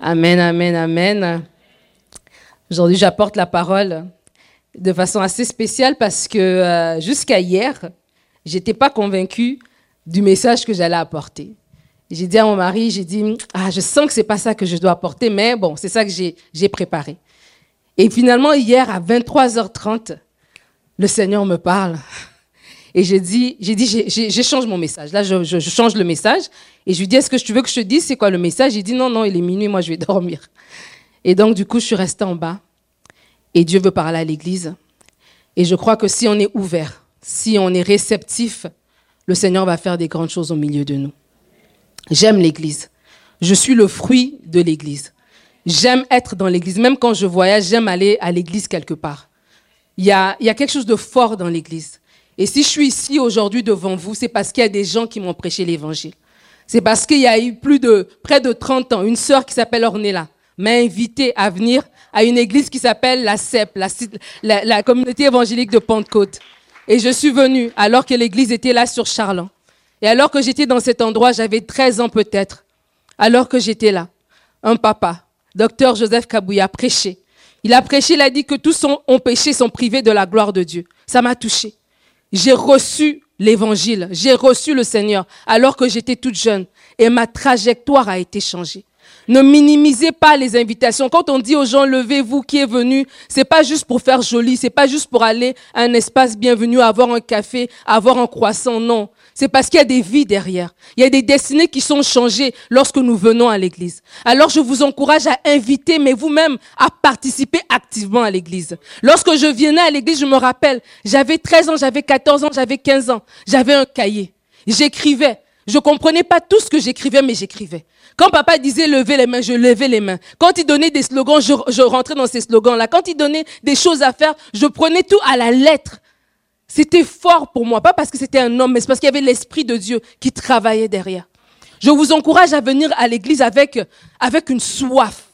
Amen, amen, amen. Aujourd'hui, j'apporte la parole de façon assez spéciale parce que euh, jusqu'à hier, j'étais pas convaincue du message que j'allais apporter. J'ai dit à mon mari, j'ai dit, ah, je sens que c'est pas ça que je dois apporter, mais bon, c'est ça que j'ai préparé. Et finalement, hier, à 23h30, le Seigneur me parle. Et j'ai dit, j'ai dit, j'échange mon message. Là, je, change le message. Et je lui dis, est-ce que tu veux que je te dise c'est quoi le message? Il dit, non, non, il est minuit, moi, je vais dormir. Et donc, du coup, je suis restée en bas. Et Dieu veut parler à l'Église. Et je crois que si on est ouvert, si on est réceptif, le Seigneur va faire des grandes choses au milieu de nous. J'aime l'Église. Je suis le fruit de l'Église. J'aime être dans l'Église. Même quand je voyage, j'aime aller à l'Église quelque part. Il y a, il y a quelque chose de fort dans l'Église. Et si je suis ici aujourd'hui devant vous, c'est parce qu'il y a des gens qui m'ont prêché l'Évangile. C'est parce qu'il y a eu près de 30 ans, une sœur qui s'appelle Ornella m'a invité à venir à une église qui s'appelle la CEP, la, communauté évangélique de Pentecôte. Et je suis venue alors que l'église était là sur Charlan. Et alors que j'étais dans cet endroit, j'avais 13 ans peut-être. Alors que j'étais là, un papa, docteur Joseph Kabouya, prêché. Il a prêché, il a dit que tous ont péché, sont privés de la gloire de Dieu. Ça m'a touché. J'ai reçu l'évangile, j'ai reçu le Seigneur alors que j'étais toute jeune et ma trajectoire a été changée. Ne minimisez pas les invitations. Quand on dit aux gens levez-vous qui est venu, c'est pas juste pour faire joli, c'est pas juste pour aller à un espace bienvenu, avoir un café, avoir un croissant, non. C'est parce qu'il y a des vies derrière. Il y a des destinées qui sont changées lorsque nous venons à l'église. Alors je vous encourage à inviter, mais vous-même à participer activement à l'église. Lorsque je venais à l'église, je me rappelle, j'avais 13 ans, j'avais 14 ans, j'avais 15 ans. J'avais un cahier. J'écrivais. Je comprenais pas tout ce que j'écrivais, mais j'écrivais. Quand papa disait lever les mains, je levais les mains. Quand il donnait des slogans, je, je rentrais dans ces slogans-là. Quand il donnait des choses à faire, je prenais tout à la lettre. C'était fort pour moi, pas parce que c'était un homme, mais c'est parce qu'il y avait l'Esprit de Dieu qui travaillait derrière. Je vous encourage à venir à l'église avec, avec une soif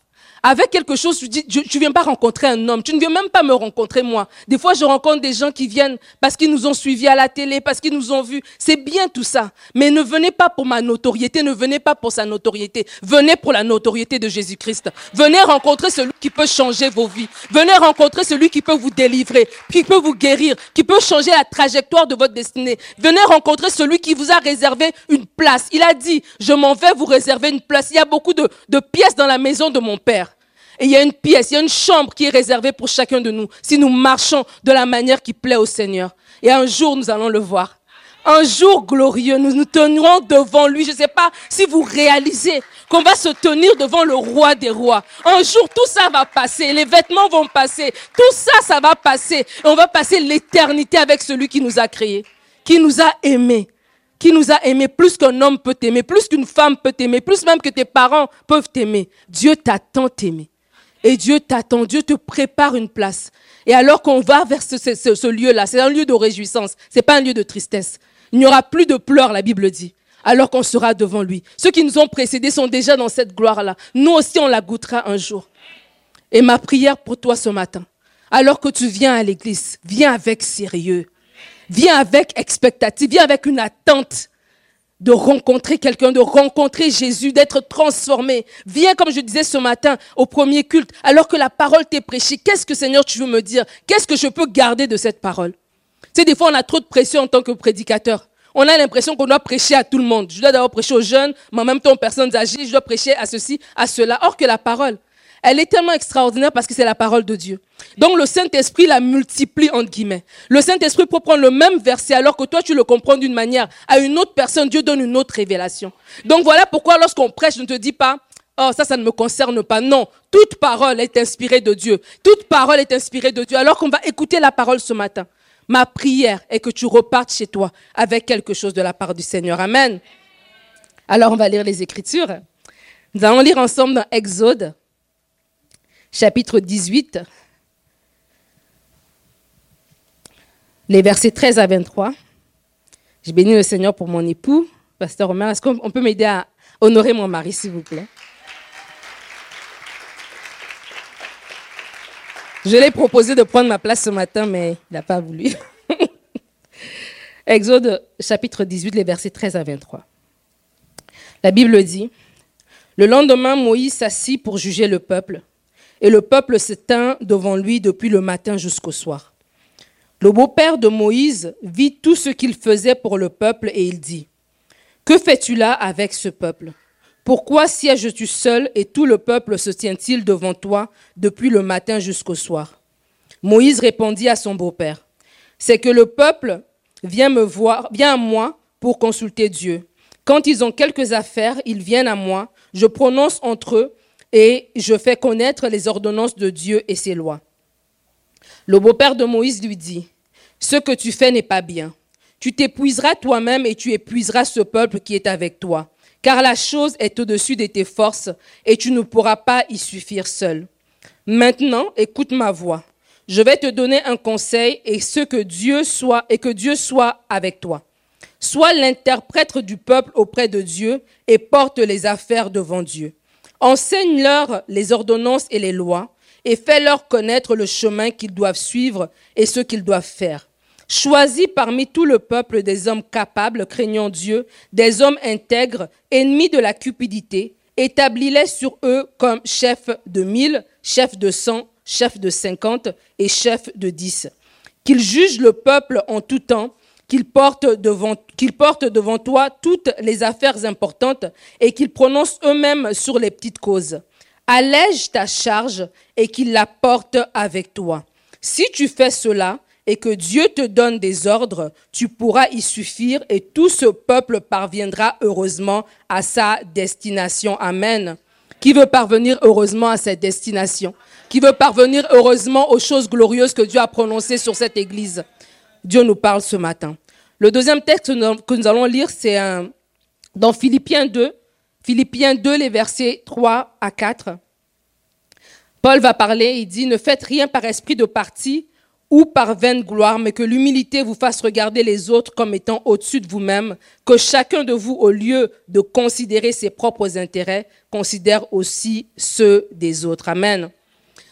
avec quelque chose, tu dis, tu viens pas rencontrer un homme, tu ne viens même pas me rencontrer moi. Des fois, je rencontre des gens qui viennent parce qu'ils nous ont suivis à la télé, parce qu'ils nous ont vus. C'est bien tout ça. Mais ne venez pas pour ma notoriété, ne venez pas pour sa notoriété. Venez pour la notoriété de Jésus-Christ. Venez rencontrer celui qui peut changer vos vies. Venez rencontrer celui qui peut vous délivrer, qui peut vous guérir, qui peut changer la trajectoire de votre destinée. Venez rencontrer celui qui vous a réservé une place. Il a dit, je m'en vais vous réserver une place. Il y a beaucoup de, de pièces dans la maison de mon Père. Et il y a une pièce, il y a une chambre qui est réservée pour chacun de nous si nous marchons de la manière qui plaît au Seigneur. Et un jour, nous allons le voir. Un jour glorieux, nous nous tenirons devant lui. Je ne sais pas si vous réalisez qu'on va se tenir devant le roi des rois. Un jour, tout ça va passer. Les vêtements vont passer. Tout ça, ça va passer. Et on va passer l'éternité avec celui qui nous a créés, qui nous a aimés qui nous a aimés plus qu'un homme peut t'aimer, plus qu'une femme peut t'aimer, plus même que tes parents peuvent t'aimer. Dieu t'a tant aimé. Et Dieu t'attend, Dieu te prépare une place. Et alors qu'on va vers ce, lieu-là, c'est un lieu de réjouissance, c'est pas un lieu de tristesse. Il n'y aura plus de pleurs, la Bible dit, alors qu'on sera devant lui. Ceux qui nous ont précédés sont déjà dans cette gloire-là. Nous aussi, on la goûtera un jour. Et ma prière pour toi ce matin, alors que tu viens à l'église, viens avec sérieux, viens avec expectative, viens avec une attente de rencontrer quelqu'un, de rencontrer Jésus, d'être transformé. Viens, comme je disais ce matin, au premier culte, alors que la parole t'est prêchée. Qu'est-ce que Seigneur tu veux me dire? Qu'est-ce que je peux garder de cette parole? Tu des fois, on a trop de pression en tant que prédicateur. On a l'impression qu'on doit prêcher à tout le monde. Je dois d'abord prêcher aux jeunes, mais en même temps aux personnes âgées, je dois prêcher à ceci, à cela. Or que la parole, elle est tellement extraordinaire parce que c'est la parole de Dieu. Donc le Saint-Esprit la multiplie entre guillemets. Le Saint-Esprit peut prendre le même verset alors que toi tu le comprends d'une manière. À une autre personne, Dieu donne une autre révélation. Donc voilà pourquoi lorsqu'on prêche, je ne te dis pas, oh ça, ça ne me concerne pas. Non, toute parole est inspirée de Dieu. Toute parole est inspirée de Dieu. Alors qu'on va écouter la parole ce matin. Ma prière est que tu repartes chez toi avec quelque chose de la part du Seigneur. Amen. Alors on va lire les Écritures. Nous allons lire ensemble dans Exode chapitre 18, les versets 13 à 23. Je bénis le Seigneur pour mon époux, Pasteur Romain. Est-ce qu'on peut m'aider à honorer mon mari, s'il vous plaît? Je l'ai proposé de prendre ma place ce matin, mais il n'a pas voulu. Exode chapitre 18, les versets 13 à 23. La Bible dit, Le lendemain, Moïse s'assit pour juger le peuple, et le peuple s'éteint devant lui depuis le matin jusqu'au soir. Le beau-père de Moïse vit tout ce qu'il faisait pour le peuple, et il dit, Que fais-tu là avec ce peuple? Pourquoi sièges-tu seul et tout le peuple se tient-il devant toi depuis le matin jusqu'au soir? Moïse répondit à son beau-père, C'est que le peuple vient me voir, vient à moi pour consulter Dieu. Quand ils ont quelques affaires, ils viennent à moi, je prononce entre eux et je fais connaître les ordonnances de Dieu et ses lois. Le beau-père de Moïse lui dit, Ce que tu fais n'est pas bien. Tu t'épuiseras toi-même et tu épuiseras ce peuple qui est avec toi, car la chose est au-dessus de tes forces et tu ne pourras pas y suffire seul. Maintenant, écoute ma voix. Je vais te donner un conseil et ce que Dieu soit et que Dieu soit avec toi. Sois l'interprète du peuple auprès de Dieu et porte les affaires devant Dieu. Enseigne-leur les ordonnances et les lois et fais-leur connaître le chemin qu'ils doivent suivre et ce qu'ils doivent faire. Choisis parmi tout le peuple des hommes capables, craignant Dieu, des hommes intègres, ennemis de la cupidité, établis-les sur eux comme chefs de mille, chefs de cent, chefs de cinquante et chefs de dix. Qu'ils jugent le peuple en tout temps qu'ils portent devant, qu'ils portent devant toi toutes les affaires importantes et qu'ils prononcent eux-mêmes sur les petites causes. Allège ta charge et qu'ils la portent avec toi. Si tu fais cela et que Dieu te donne des ordres, tu pourras y suffire et tout ce peuple parviendra heureusement à sa destination. Amen. Qui veut parvenir heureusement à cette destination? Qui veut parvenir heureusement aux choses glorieuses que Dieu a prononcées sur cette église? Dieu nous parle ce matin. Le deuxième texte que nous allons lire, c'est dans Philippiens 2, Philippiens 2, les versets 3 à 4. Paul va parler, il dit, ne faites rien par esprit de parti ou par vaine gloire, mais que l'humilité vous fasse regarder les autres comme étant au-dessus de vous-même, que chacun de vous, au lieu de considérer ses propres intérêts, considère aussi ceux des autres. Amen.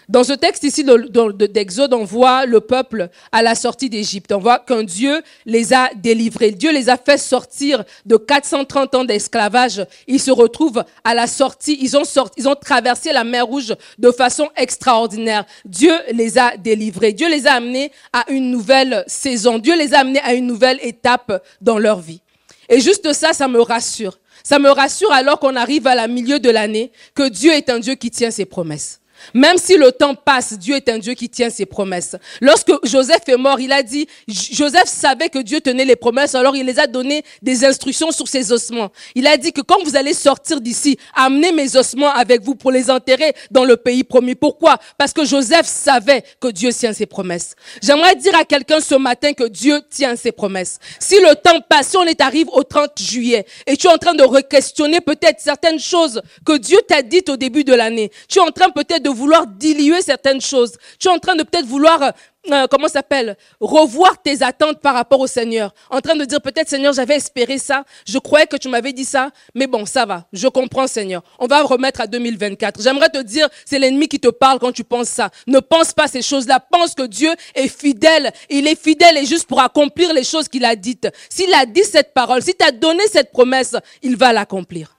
Dans ce texte ici d'Exode, on voit le peuple à la sortie d'Égypte. On voit qu'un Dieu les a délivrés. Dieu les a fait sortir de 430 ans d'esclavage. Ils se retrouvent à la sortie. Ils ont, sorti, ils ont traversé la mer Rouge de façon extraordinaire. Dieu les a délivrés. Dieu les a amenés à une nouvelle saison. Dieu les a amenés à une nouvelle étape dans leur vie. Et juste ça, ça me rassure. Ça me rassure alors qu'on arrive à la milieu de l'année que Dieu est un Dieu qui tient ses promesses. Même si le temps passe, Dieu est un Dieu qui tient ses promesses. Lorsque Joseph est mort, il a dit, Joseph savait que Dieu tenait les promesses, alors il les a donné des instructions sur ses ossements. Il a dit que quand vous allez sortir d'ici, amenez mes ossements avec vous pour les enterrer dans le pays promis. Pourquoi? Parce que Joseph savait que Dieu tient ses promesses. J'aimerais dire à quelqu'un ce matin que Dieu tient ses promesses. Si le temps passe, si on est arrivé au 30 juillet et tu es en train de re-questionner peut-être certaines choses que Dieu t'a dites au début de l'année, tu es en train peut-être de vouloir diluer certaines choses. Tu es en train de peut-être vouloir, euh, euh comment s'appelle, revoir tes attentes par rapport au Seigneur. En train de dire peut-être Seigneur, j'avais espéré ça, je croyais que tu m'avais dit ça, mais bon, ça va, je comprends Seigneur. On va remettre à 2024. J'aimerais te dire, c'est l'ennemi qui te parle quand tu penses ça. Ne pense pas ces choses-là. Pense que Dieu est fidèle. Il est fidèle et juste pour accomplir les choses qu'il a dites. S'il a dit cette parole, si tu as donné cette promesse, il va l'accomplir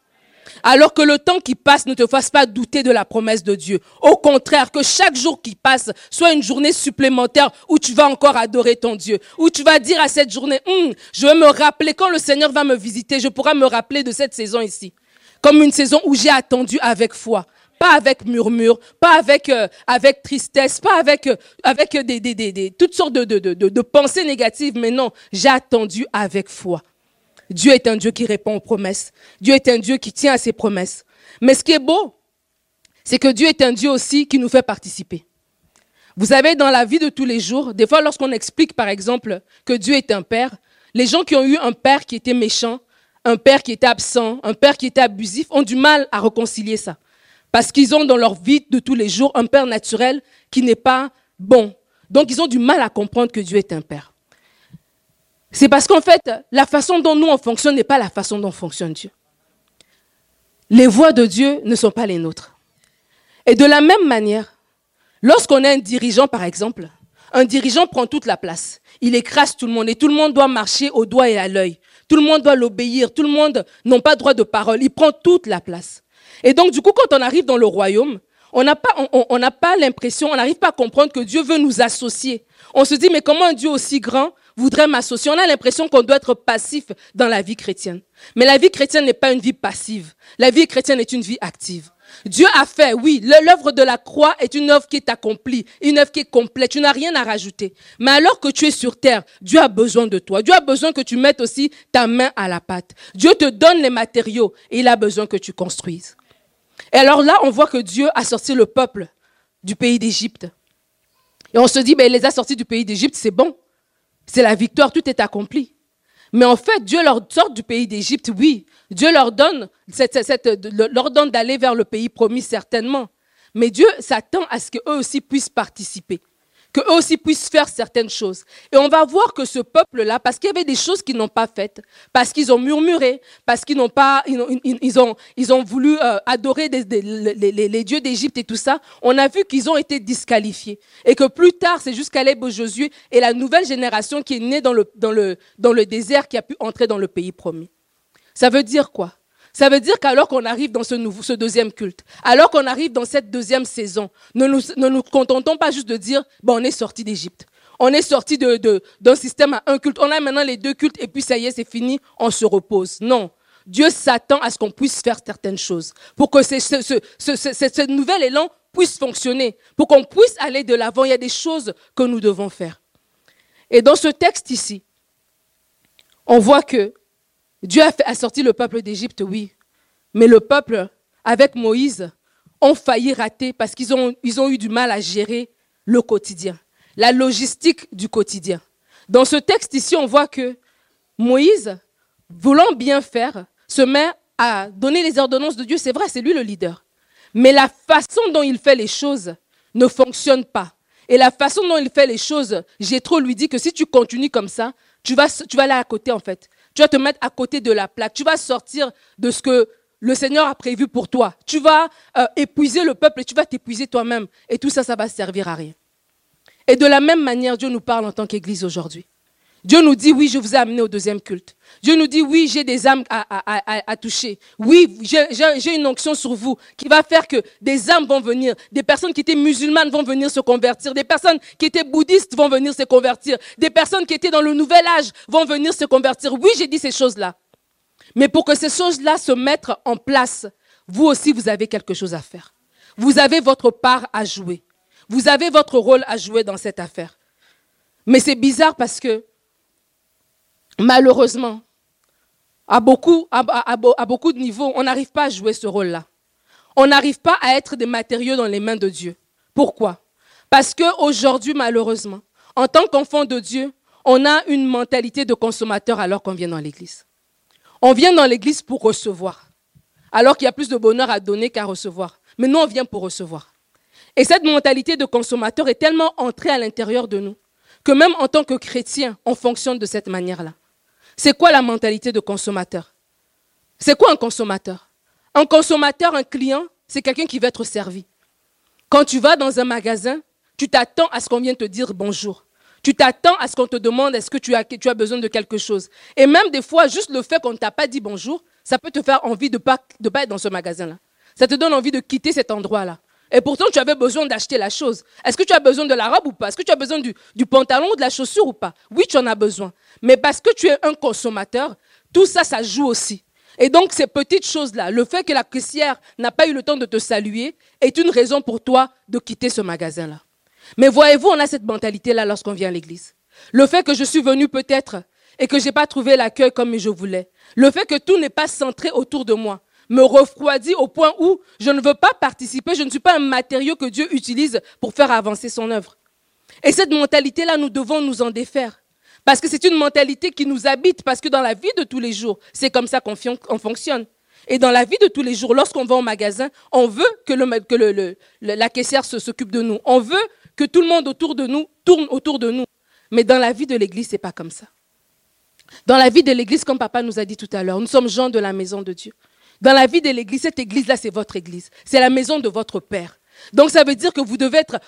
alors que le temps qui passe ne te fasse pas douter de la promesse de Dieu. Au contraire, que chaque jour qui passe soit une journée supplémentaire où tu vas encore adorer ton Dieu, où tu vas dire à cette journée, hum, je vais me rappeler quand le Seigneur va me visiter, je pourrai me rappeler de cette saison ici, comme une saison où j'ai attendu avec foi pas avec murmure, pas avec euh, avec tristesse, pas avec euh, avec des, des, des, des, toutes sortes de, de, de, de pensées négatives, mais non, j'ai attendu avec foi. Dieu est un Dieu qui répond aux promesses. Dieu est un Dieu qui tient à ses promesses. Mais ce qui est beau, c'est que Dieu est un Dieu aussi qui nous fait participer. Vous savez, dans la vie de tous les jours, des fois lorsqu'on explique par exemple que Dieu est un père, les gens qui ont eu un père qui était méchant, un père qui était absent, un père qui était abusif, ont du mal à réconcilier ça. Parce qu'ils ont dans leur vie de tous les jours un père naturel qui n'est pas bon. Donc ils ont du mal à comprendre que Dieu est un père. C'est parce qu'en fait, la façon dont nous on fonctionne n'est pas la façon dont fonctionne Dieu. Les voies de Dieu ne sont pas les nôtres. Et de la même manière, lorsqu'on a un dirigeant, par exemple, un dirigeant prend toute la place. Il écrase tout le monde et tout le monde doit marcher au doigt et à l'œil. Tout le monde doit l'obéir. Tout le monde n'a pas droit de parole. Il prend toute la place. Et donc, du coup, quand on arrive dans le royaume, on n'a pas, on, n'a pas l'impression, on n'arrive pas à comprendre que Dieu veut nous associer. On se dit, mais comment un Dieu aussi grand voudrait m'associer? On a l'impression qu'on doit être passif dans la vie chrétienne. Mais la vie chrétienne n'est pas une vie passive. La vie chrétienne est une vie active. Dieu a fait, oui, l'œuvre de la croix est une œuvre qui est accomplie, une œuvre qui est complète, tu n'as rien à rajouter. Mais alors que tu es sur terre, Dieu a besoin de toi. Dieu a besoin que tu mettes aussi ta main à la pâte. Dieu te donne les matériaux et il a besoin que tu construises. Et alors là, on voit que Dieu a sorti le peuple du pays d'Égypte. Et on se dit, mais il les a sortis du pays d'Égypte, c'est bon. C'est la victoire, tout est accompli. Mais en fait, Dieu leur sort du pays d'Égypte, oui. Dieu leur donne, leur donne d'aller vers le pays promis, certainement. Mais Dieu s'attend à ce qu'eux aussi puissent participer qu'eux aussi puissent faire certaines choses. Et on va voir que ce peuple-là, parce qu'il y avait des choses qu'ils n'ont pas faites, parce qu'ils ont murmuré, parce qu'ils n'ont pas, ils ont, ils ont, voulu euh, adorer les, dieux d'Égypte et tout ça, on a vu qu'ils ont été disqualifiés. Et que plus tard, c'est jusqu'à au Josué et la nouvelle génération qui est née dans le, dans, le, dans le désert qui a pu entrer dans le pays promis. Ça veut dire quoi? Ça veut dire qu'alors qu'on arrive dans ce, nouveau, ce deuxième culte, alors qu'on arrive dans cette deuxième saison, ne nous, ne nous contentons pas juste de dire, bon, on est sorti d'Égypte. On est sorti d'un de, système à un culte. On a maintenant les deux cultes et puis ça y est, c'est fini, on se repose. Non. Dieu s'attend à ce qu'on puisse faire certaines choses pour que ce, ce, ce, ce nouvel élan puisse fonctionner, pour qu'on puisse aller de l'avant. Il y a des choses que nous devons faire. Et dans ce texte ici, on voit que Dieu a, sorti le peuple d'Égypte, oui. Mais le peuple, avec Moïse, ont failli rater parce qu'ils ont, eu du mal à gérer le quotidien, la logistique du quotidien. Dans ce texte ici, on voit que Moïse, voulant bien faire, se met à donner les ordonnances de Dieu. C'est vrai, c'est lui le leader. Mais la façon dont il fait les choses ne fonctionne pas. Et la façon dont il fait les choses, j'ai trop lui dit que si tu continues comme ça, tu vas, tu vas aller à côté en fait. Tu vas te mettre à côté de la plaque. Tu vas sortir de ce que le Seigneur a prévu pour toi. Tu vas euh, épuiser le peuple et tu vas t'épuiser toi-même. Et tout ça, ça va servir à rien. Et de la même manière, Dieu nous parle en tant qu'Église aujourd'hui. Dieu nous dit, oui, je vous ai amené au deuxième culte. Dieu nous dit, oui, j'ai des âmes à, toucher. Oui, j'ai une onction sur vous qui va faire que des âmes vont venir. Des personnes qui étaient musulmanes vont venir se convertir. Des personnes qui étaient bouddhistes vont venir se convertir. Des personnes qui étaient dans le nouvel âge vont venir se convertir. Oui, j'ai dit ces choses-là. Mais pour que ces choses-là se mettent en place, vous aussi, vous avez quelque chose à faire. Vous avez votre part à jouer. Vous avez votre rôle à jouer dans cette affaire. Mais c'est bizarre parce que malheureusement, à beaucoup, de niveaux, on n'arrive pas à jouer ce rôle-là. On n'arrive pas à être des matériaux dans les mains de Dieu. Pourquoi? Parce qu'aujourd'hui, malheureusement, en tant qu'enfant de Dieu, on a une mentalité de consommateur alors qu'on vient dans l'église. On vient dans l'église pour recevoir, alors qu'il y a plus de bonheur à donner qu'à recevoir. Mais nous, on vient pour recevoir. Et cette mentalité de consommateur est tellement entrée à l'intérieur de nous que même en tant que chrétien, on fonctionne de cette manière-là. C'est quoi la mentalité de consommateur? C'est quoi un consommateur? Un consommateur, un client, c'est quelqu'un qui veut être servi. Quand tu vas dans un magasin, tu t'attends à ce qu'on vienne te dire bonjour. Tu t'attends à ce qu'on te demande est-ce que tu as, besoin de quelque chose? Et même des fois, juste le fait qu'on ne t'a pas dit bonjour, ça peut te faire envie de ne de pas être dans ce magasin-là. Ça te donne envie de quitter cet endroit-là. Et pourtant, tu avais besoin d'acheter la chose. Est-ce que tu as besoin de la robe ou pas? Est-ce que tu as besoin du, pantalon ou de la chaussure ou pas? Oui, tu en as besoin. Mais parce que tu es un consommateur, tout ça, ça joue aussi. Et donc, ces petites choses-là, le fait que la caissière n'a pas eu le temps de te saluer, est une raison pour toi de quitter ce magasin-là. Mais voyez-vous, on a cette mentalité-là lorsqu'on vient à l'église. Le fait que je suis venu peut-être et que je n'ai pas trouvé l'accueil comme je voulais. Le fait que tout n'est pas centré autour de moi me refroidit au point où je ne veux pas participer, je ne suis pas un matériau que Dieu utilise pour faire avancer son œuvre. Et cette mentalité-là, nous devons nous en défaire. Parce que c'est une mentalité qui nous habite, parce que dans la vie de tous les jours, c'est comme ça qu'on fonctionne. Et dans la vie de tous les jours, lorsqu'on va au magasin, on veut que, la caissière s'occupe de nous. On veut que tout le monde autour de nous tourne autour de nous. Mais dans la vie de l'Église, ce n'est pas comme ça. Dans la vie de l'Église, comme papa nous a dit tout à l'heure, nous sommes gens de la maison de Dieu. Dans la vie de l'église, cette église-là, c'est votre église. C'est la maison de votre Père. Donc ça veut dire que vous devez être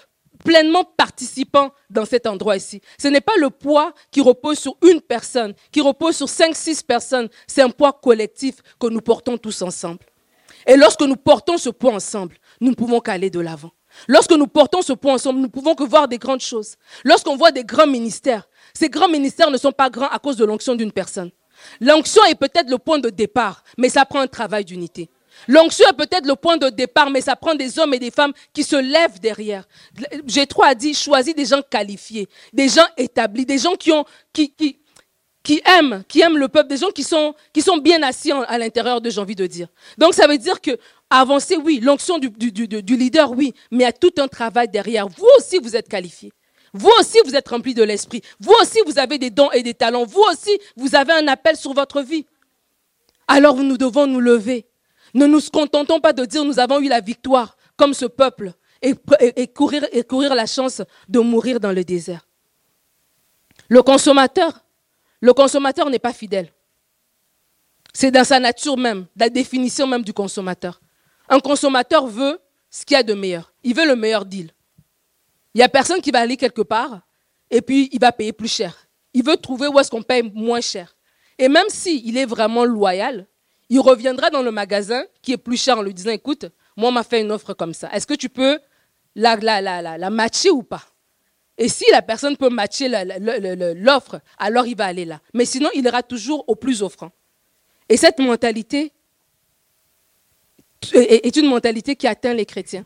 pleinement participant dans cet endroit ici. Ce n'est pas le poids qui repose sur une personne, qui repose sur cinq, six personnes. C'est un poids collectif que nous portons tous ensemble. Et lorsque nous portons ce poids ensemble, nous ne pouvons qu'aller de l'avant. Lorsque nous portons ce poids ensemble, nous ne pouvons que voir des grandes choses. Lorsqu'on voit des grands ministères, ces grands ministères ne sont pas grands à cause de l'onction d'une personne. L'onction est peut-être le point de départ, mais ça prend un travail d'unité. L'onction est peut-être le point de départ, mais ça prend des hommes et des femmes qui se lèvent derrière. J'ai trop à dire, choisis des gens qualifiés, des gens établis, des gens qui ont, qui, qui, qui aiment, qui aiment le peuple, des gens qui sont, qui sont bien assis à l'intérieur de, j'ai envie de dire. Donc ça veut dire que avancer, oui, l'onction du, du, du, du, leader, oui, mais il y a tout un travail derrière. Vous aussi, vous êtes qualifiés. Vous aussi, vous êtes remplis de l'esprit. Vous aussi, vous avez des dons et des talents. Vous aussi, vous avez un appel sur votre vie. Alors nous devons nous lever ne nous contentons pas de dire nous avons eu la victoire comme ce peuple et, courir, la chance de mourir dans le désert. Le consommateur, le consommateur n'est pas fidèle. C'est dans sa nature même, la définition même du consommateur. Un consommateur veut ce qu'il y a de meilleur. Il veut le meilleur deal. Il n'y a personne qui va aller quelque part et puis il va payer plus cher. Il veut trouver où est-ce qu'on paye moins cher. Et même s'il est vraiment loyal, il reviendra dans le magasin qui est plus cher en lui disant, écoute, moi, on m'a fait une offre comme ça. Est-ce que tu peux la, la, la, la, matcher ou pas? Et si la personne peut matcher l'offre, alors il va aller là. Mais sinon, il ira toujours au plus offrant. Et cette mentalité est une mentalité qui atteint les chrétiens.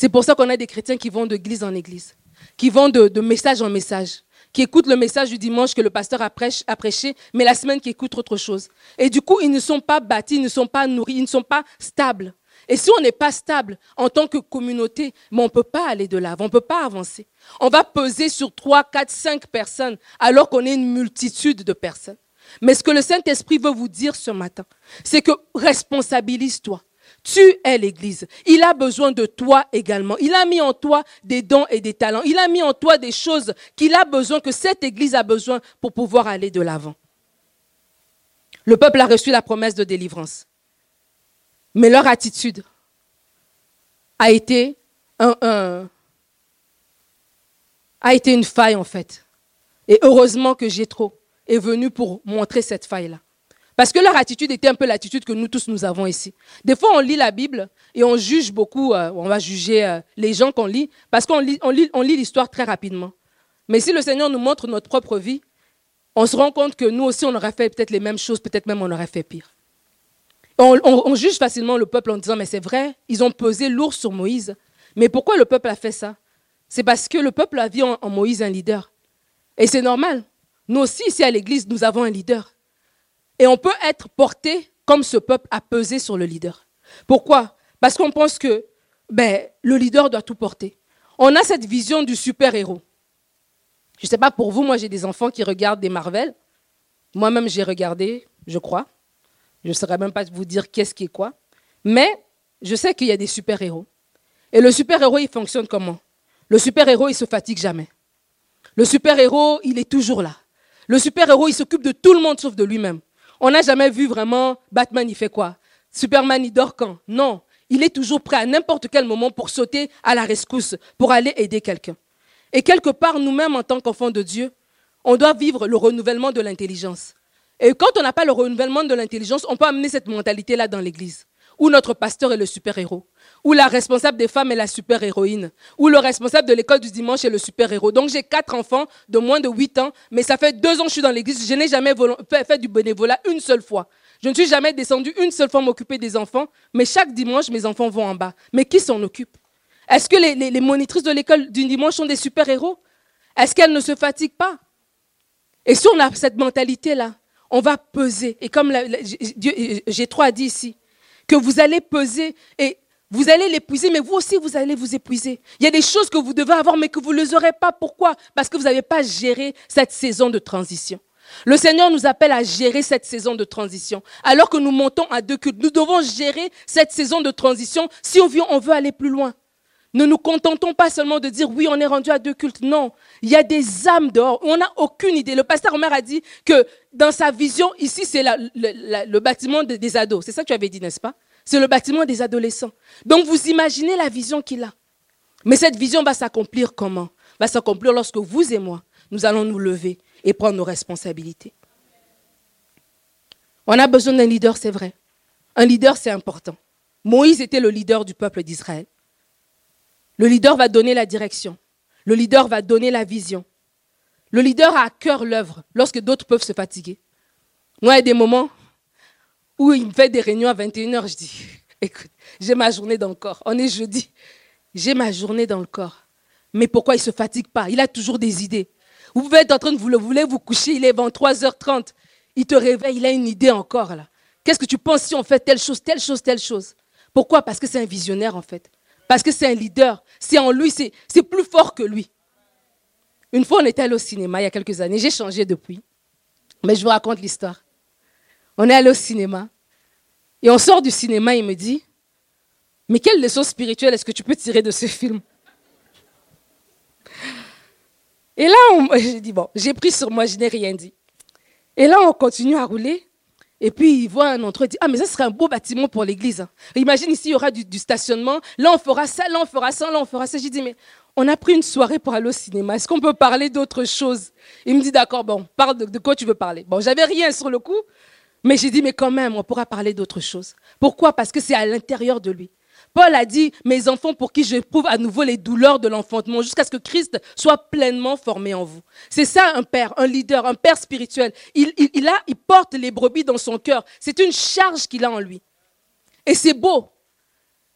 C'est pour ça qu'on a des chrétiens qui vont d'église en église, qui vont de, message en message, qui écoutent le message du dimanche que le pasteur a, prêché, mais la semaine qui écoutent autre chose. Et du coup, ils ne sont pas bâtis, ils ne sont pas nourris, ils ne sont pas stables. Et si on n'est pas stable en tant que communauté, on ne peut pas aller de l'avant, on ne peut pas avancer. On va peser sur trois, quatre, cinq personnes alors qu'on est une multitude de personnes. Mais ce que le Saint-Esprit veut vous dire ce matin, c'est que responsabilise-toi. Tu es l'Église. Il a besoin de toi également. Il a mis en toi des dons et des talents. Il a mis en toi des choses qu'il a besoin, que cette Église a besoin pour pouvoir aller de l'avant. Le peuple a reçu la promesse de délivrance. Mais leur attitude a été un, a été une faille en fait. Et heureusement que Jétro est venu pour montrer cette faille-là. Parce que leur attitude était un peu l'attitude que nous tous nous avons ici. Des fois, on lit la Bible et on juge beaucoup, euh, on va juger euh, les gens qu'on lit, parce qu'on lit, on lit, on lit l'histoire très rapidement. Mais si le Seigneur nous montre notre propre vie, on se rend compte que nous aussi, on aurait fait peut-être les mêmes choses, peut-être même on aurait fait pire. On, juge facilement le peuple en disant, mais c'est vrai, ils ont pesé lourd sur Moïse. Mais pourquoi le peuple a fait ça? C'est parce que le peuple a vu en Moïse un leader. Et c'est normal. Nous aussi, ici à l'Église, nous avons un leader. Et on peut être porté comme ce peuple a pesé sur le leader. Pourquoi? Parce qu'on pense que ben, le leader doit tout porter. On a cette vision du super-héros. Je ne sais pas pour vous, moi j'ai des enfants qui regardent des Marvel. Moi-même j'ai regardé, je crois. Je ne saurais même pas vous dire qu'est-ce qui est quoi. Mais je sais qu'il y a des super-héros. Et le super-héros, il fonctionne comment? Le super-héros, il se fatigue jamais. Le super-héros, il est toujours là. Le super-héros, il s'occupe de tout le monde sauf de lui-même. On n'a jamais vu vraiment Batman, il fait quoi? Superman, il dort quand? Non. Il est toujours prêt à n'importe quel moment pour sauter à la rescousse, pour aller aider quelqu'un. Et quelque part, nous-mêmes, en tant qu'enfants de Dieu, on doit vivre le renouvellement de l'intelligence. Et quand on n'a pas le renouvellement de l'intelligence, on peut amener cette mentalité-là dans l'Église, où notre pasteur est le super-héros, où la responsable des femmes est la super-héroïne, où le responsable de l'école du dimanche est le super-héros. Donc j'ai quatre enfants de moins de huit ans, mais ça fait deux ans que je suis dans l'église, je n'ai jamais fait du bénévolat une seule fois. Je ne suis jamais descendue une seule fois m'occuper des enfants, mais chaque dimanche, mes enfants vont en bas. Mais qui s'en occupe? Est-ce que les, monitrices de l'école du dimanche sont des super-héros? Est-ce qu'elles ne se fatiguent pas? Et si on a cette mentalité-là, on va peser. Et comme j'ai trois dit ici, que vous allez peser et vous allez l'épuiser, mais vous aussi, vous allez vous épuiser. Il y a des choses que vous devez avoir, mais que vous ne les aurez pas. Pourquoi? Parce que vous n'avez pas géré cette saison de transition. Le Seigneur nous appelle à gérer cette saison de transition. Alors que nous montons à deux cultes, nous devons gérer cette saison de transition si on veut, on veut aller plus loin. Ne nous contentons pas seulement de dire oui, on est rendu à deux cultes. Non, il y a des âmes dehors. On n'a aucune idée. Le pasteur Omer a dit que dans sa vision, ici, c'est le bâtiment des ados. C'est ça que tu avais dit, n'est-ce pas? C'est le bâtiment des adolescents. Donc vous imaginez la vision qu'il a. Mais cette vision va s'accomplir comment? Va s'accomplir lorsque vous et moi, nous allons nous lever et prendre nos responsabilités. On a besoin d'un leader, c'est vrai. Un leader, c'est important. Moïse était le leader du peuple d'Israël. Le leader va donner la direction. Le leader va donner la vision. Le leader a à cœur l'œuvre lorsque d'autres peuvent se fatiguer. Moi, il y a des moments où il me fait des réunions à 21h, je dis, écoute, j'ai ma journée dans le corps. On est jeudi. J'ai ma journée dans le corps. Mais pourquoi il ne se fatigue pas? Il a toujours des idées. Vous pouvez être en train de vous, vous coucher, il est 23h30. Il te réveille, il a une idée encore là. Qu'est-ce que tu penses si on fait telle chose, telle chose, telle chose? Pourquoi? Parce que c'est un visionnaire en fait. Parce que c'est un leader. C'est en lui, c'est plus fort que lui. Une fois, on était allé au cinéma il y a quelques années. J'ai changé depuis. Mais je vous raconte l'histoire. On est allé au cinéma. Et on sort du cinéma, il me dit, mais quelle leçon spirituelle est-ce que tu peux tirer de ce film? Et là, j'ai dit, bon, j'ai pris sur moi, je n'ai rien dit. Et là, on continue à rouler. Et puis, il voit un endroit, il dit, ah, mais ça serait un beau bâtiment pour l'église. Hein. Imagine ici, il y aura du, stationnement. Là, on fera ça, là, on fera ça, là, on fera ça. J'ai dit, mais on a pris une soirée pour aller au cinéma. Est-ce qu'on peut parler d'autre chose? Il me dit, d'accord, bon, parle de, quoi tu veux parler? Bon, j'avais rien sur le coup, mais j'ai dit, mais quand même, on pourra parler d'autre chose. Pourquoi? Parce que c'est à l'intérieur de lui. Paul a dit, mes enfants pour qui j'éprouve à nouveau les douleurs de l'enfantement, jusqu'à ce que Christ soit pleinement formé en vous. C'est ça un père, un leader, un père spirituel. Il, porte les brebis dans son cœur. C'est une charge qu'il a en lui. Et c'est beau.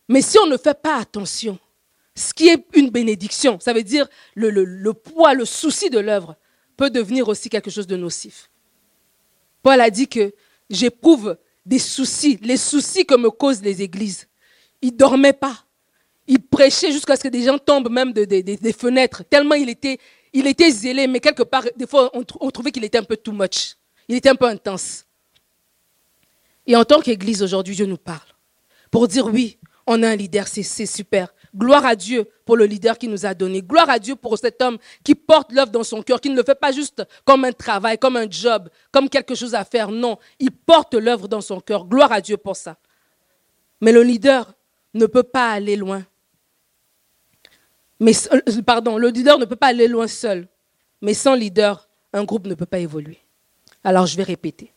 Mais si on ne fait pas attention, ce qui est une bénédiction, ça veut dire le, poids, le souci de l'œuvre, peut devenir aussi quelque chose de nocif. Paul a dit que j'éprouve des soucis, les soucis que me causent les églises. Il dormait pas. Il prêchait jusqu'à ce que des gens tombent même des fenêtres, tellement il était, zélé, mais quelque part, des fois, on, on trouvait qu'il était un peu too much. Il était un peu intense. Et en tant qu'Église, aujourd'hui, Dieu nous parle pour dire oui, on a un leader, c'est super. Gloire à Dieu pour le leader qui nous a donné. Gloire à Dieu pour cet homme qui porte l'œuvre dans son cœur, qui ne le fait pas juste comme un travail, comme un job, comme quelque chose à faire. Non, il porte l'œuvre dans son cœur. Gloire à Dieu pour ça. Mais le leader ne peut pas aller loin. Mais, euh, pardon, le leader ne peut pas aller loin seul. Mais sans leader, un groupe ne peut pas évoluer. Alors je vais répéter.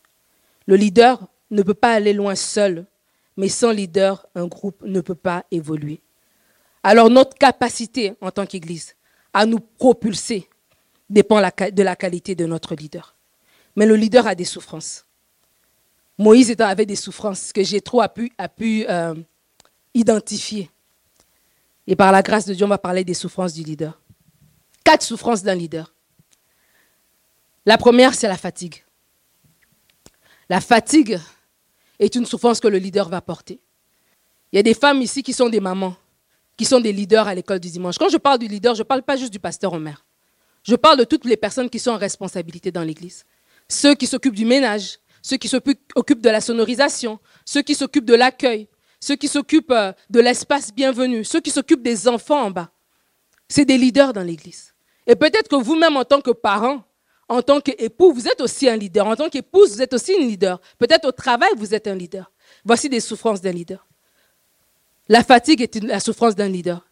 Le leader ne peut pas aller loin seul, mais sans leader, un groupe ne peut pas évoluer. Alors notre capacité en tant qu'Église à nous propulser dépend de la qualité de notre leader. Mais le leader a des souffrances. Moïse avait des souffrances que j'ai trop pu, pu euh, identifier. Et par la grâce de Dieu, on va parler des souffrances du leader. Quatre souffrances d'un leader. La première, c'est la fatigue. La fatigue est une souffrance que le leader va porter. Il y a des femmes ici qui sont des mamans qui sont des leaders à l'école du dimanche. Quand je parle du leader, je ne parle pas juste du pasteur Omer. Je parle de toutes les personnes qui sont en responsabilité dans l'église. Ceux qui s'occupent du ménage, ceux qui s'occupent de la sonorisation, ceux qui s'occupent de l'accueil, ceux qui s'occupent euh, de l'espace bienvenu, ceux qui s'occupent des enfants en bas. C'est des leaders dans l'église. Et peut-être que vous-même, en tant que parent, en tant qu'époux, vous êtes aussi un leader. En tant qu'épouse, vous êtes aussi une leader. Peut-être au travail, vous êtes un leader. Voici des souffrances d'un leader. La fatigue est la souffrance d'un leader.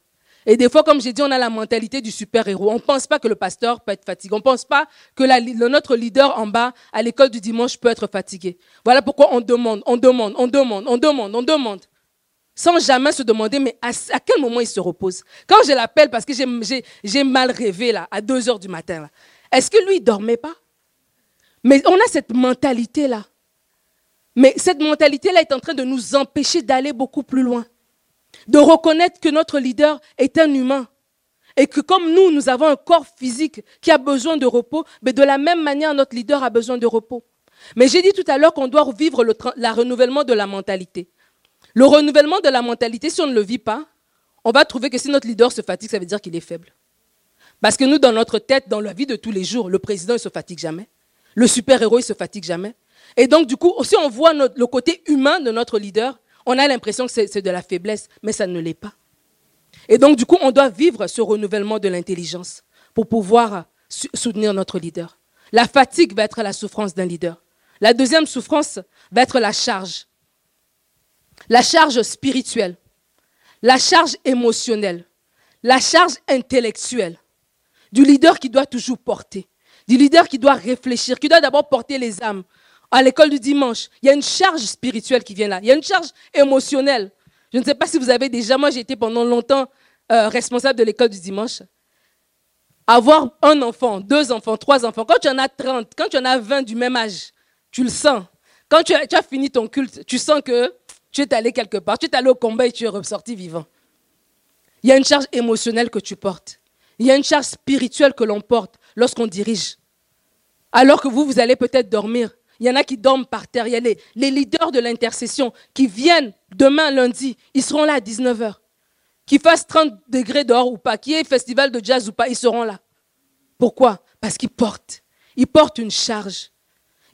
Et des fois, comme j'ai dit, on a la mentalité du super-héros. On ne pense pas que le pasteur peut être fatigué. On ne pense pas que notre leader en bas, à l'école du dimanche, peut être fatigué. Voilà pourquoi on demande, on demande, on demande, on demande, on demande. Sans jamais se demander, mais à, quel moment il se repose. Quand je l'appelle, parce que j'ai mal rêvé, là, à 2 heures du matin, est-ce que lui, il dormait pas? Mais on a cette mentalité-là. Mais cette mentalité-là est en train de nous empêcher d'aller beaucoup plus loin de reconnaître que notre leader est un humain et que comme nous, nous avons un corps physique qui a besoin de repos, mais de la même manière, notre leader a besoin de repos. Mais j'ai dit tout à l'heure qu'on doit vivre le, renouvellement de la mentalité. Le renouvellement de la mentalité, si on ne le vit pas, on va trouver que si notre leader se fatigue, ça veut dire qu'il est faible. Parce que nous, dans notre tête, dans la vie de tous les jours, le président, il se fatigue jamais. Le super-héros, il se fatigue jamais. Et donc, du coup, si on voit le côté humain de notre leader, on a l'impression que c'est de la faiblesse, mais ça ne l'est pas. Et donc, du coup, on doit vivre ce renouvellement de l'intelligence pour pouvoir soutenir notre leader. La fatigue va être la souffrance d'un leader. La deuxième souffrance va être la charge. La charge spirituelle, la charge émotionnelle, la charge intellectuelle du leader qui doit toujours porter, du leader qui doit réfléchir, qui doit d'abord porter les âmes, à l'école du dimanche, il y a une charge spirituelle qui vient là. Il y a une charge émotionnelle. Je ne sais pas si vous avez déjà, moi j'ai été pendant longtemps euh, responsable de l'école du dimanche. Avoir un enfant, deux enfants, trois enfants, quand tu en as 30, quand tu en as 20 du même âge, tu le sens. Quand tu as, tu as fini ton culte, tu sens que tu es allé quelque part, tu es allé au combat et tu es ressorti vivant. Il y a une charge émotionnelle que tu portes. Il y a une charge spirituelle que l'on porte lorsqu'on dirige. Alors que vous, vous allez peut-être dormir. Il y en a qui dorment par terre. Les, leaders de l'intercession qui viennent demain, lundi. Ils seront là à 19h. Qu'il fasse 30 degrés dehors ou pas, qu'il y ait festival de jazz ou pas, ils seront là. Pourquoi? Parce qu'ils portent. Ils portent une charge.